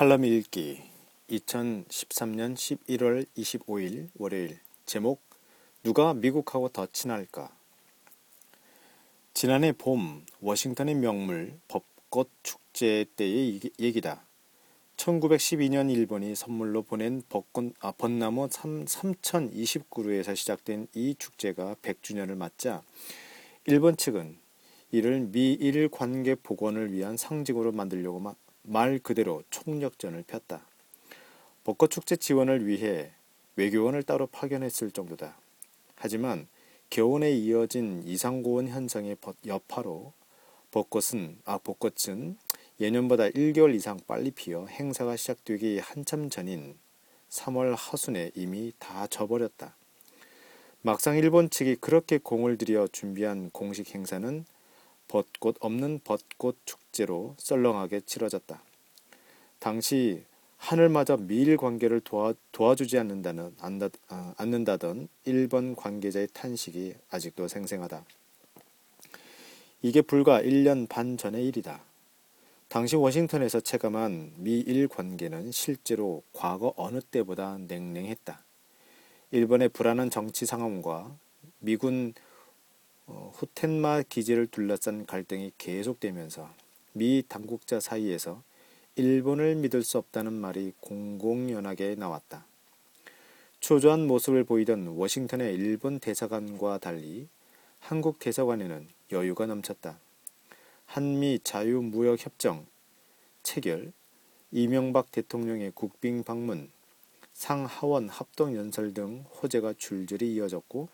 칼럼 읽기 2013년 11월 25일 월요일 제목 누가 미국하고 더 친할까 지난해 봄 워싱턴의 명물 벚꽃 축제 때의 얘기다. 1912년 일본이 선물로 보낸 벚꽃, 아, 벚나무 3, 3029그루에서 시작된 이 축제가 100주년을 맞자 일본 측은 이를 미일 관계 복원을 위한 상징으로 만들려고 말 그대로 총력전을 폈다. 벚꽃축제 지원을 위해 외교원을 따로 파견했을 정도다. 하지만 겨울에 이어진 이상고온 현상의 여파로 벚꽃은 아 벚꽃은 예년보다 1개월 이상 빨리 피어 행사가 시작되기 한참 전인 3월 하순에 이미 다 져버렸다. 막상 일본 측이 그렇게 공을 들여 준비한 공식 행사는 벚꽃 없는 벚꽃 축제로 썰렁하게 치러졌다. 당시 하늘마저 미일 관계를 도와, 도와주지 않는다는, 안다, 아, 않는다던 일본 관계자의 탄식이 아직도 생생하다. 이게 불과 1년 반 전의 일이다. 당시 워싱턴에서 체감한 미일 관계는 실제로 과거 어느 때보다 냉랭했다. 일본의 불안한 정치 상황과 미군 어, 후텐마 기지를 둘러싼 갈등이 계속되면서 미 당국자 사이에서 일본을 믿을 수 없다는 말이 공공연하게 나왔다. 초조한 모습을 보이던 워싱턴의 일본 대사관과 달리 한국 대사관에는 여유가 넘쳤다. 한미 자유무역협정, 체결, 이명박 대통령의 국빈 방문, 상하원 합동연설 등 호재가 줄줄이 이어졌고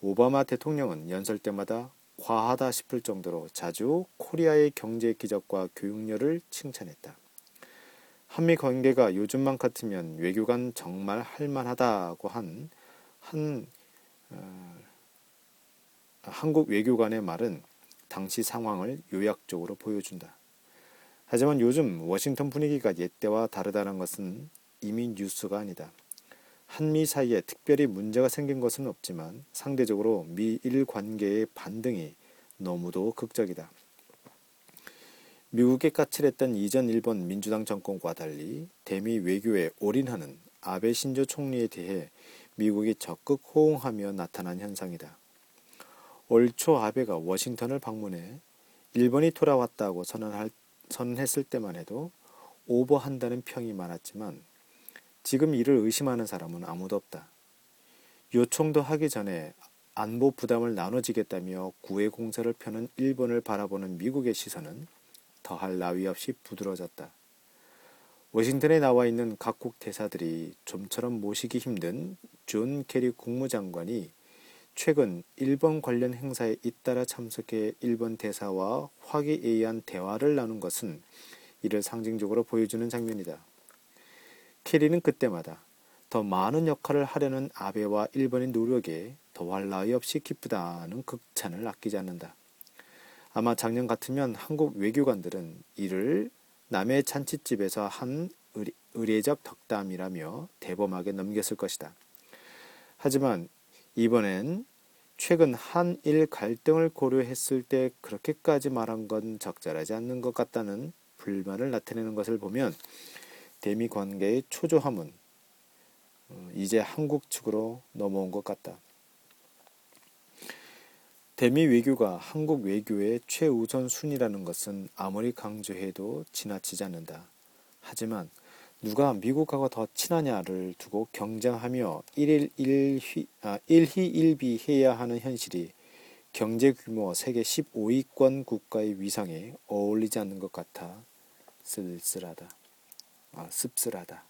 오바마 대통령은 연설 때마다 과하다 싶을 정도로 자주 코리아의 경제 기적과 교육열을 칭찬했다. 한미 관계가 요즘만 같으면 외교관 정말 할만하다고 한, 한, 어, 한국 외교관의 말은 당시 상황을 요약적으로 보여준다. 하지만 요즘 워싱턴 분위기가 옛때와 다르다는 것은 이미 뉴스가 아니다. 한미 사이에 특별히 문제가 생긴 것은 없지만 상대적으로 미일 관계의 반등이 너무도 극적이다. 미국에 까칠했던 이전 일본 민주당 정권과 달리 대미 외교에 올인하는 아베 신조 총리에 대해 미국이 적극 호응하며 나타난 현상이다. 올 초 아베가 워싱턴을 방문해 일본이 돌아왔다고 선언할, 선언했을 때만 해도 오버한다는 평이 많았지만 지금 이를 의심하는 사람은 아무도 없다. 요청도 하기 전에 안보 부담을 나눠지겠다며 구애 공세를 펴는 일본을 바라보는 미국의 시선은 더할 나위 없이 부드러졌다. 워싱턴에 나와 있는 각국 대사들이 좀처럼 모시기 힘든 존 케리 국무장관이 최근 일본 관련 행사에 잇따라 참석해 일본 대사와 화기애애한 대화를 나눈 것은 이를 상징적으로 보여주는 장면이다. 케리는 그때마다 더 많은 역할을 하려는 아베와 일본의 노력에 더할 나위 없이 기쁘다는 극찬을 아끼지 않는다. 아마 작년 같으면 한국 외교관들은 이를 남의 잔치집에서 한 의례적 덕담이라며 대범하게 넘겼을 것이다. 하지만 이번엔 최근 한일 갈등을 고려했을 때 그렇게까지 말한 건 적절하지 않는 것 같다는 불만을 나타내는 것을 보면 대미 관계의 초조함은 어, 이제 한국 측으로 넘어온 것 같다. 대미 외교가 한국 외교의 최우선 순위라는 것은 아무리 강조해도 지나치지 않는다. 하지만 누가 미국하고 더 친하냐를 두고 경쟁하며 아, 일희 일비 해야 하는 현실이 경제 규모 세계 15위권 국가의 위상에 어울리지 않는 것 같아 쓸쓸하다. 아, 씁쓸하다.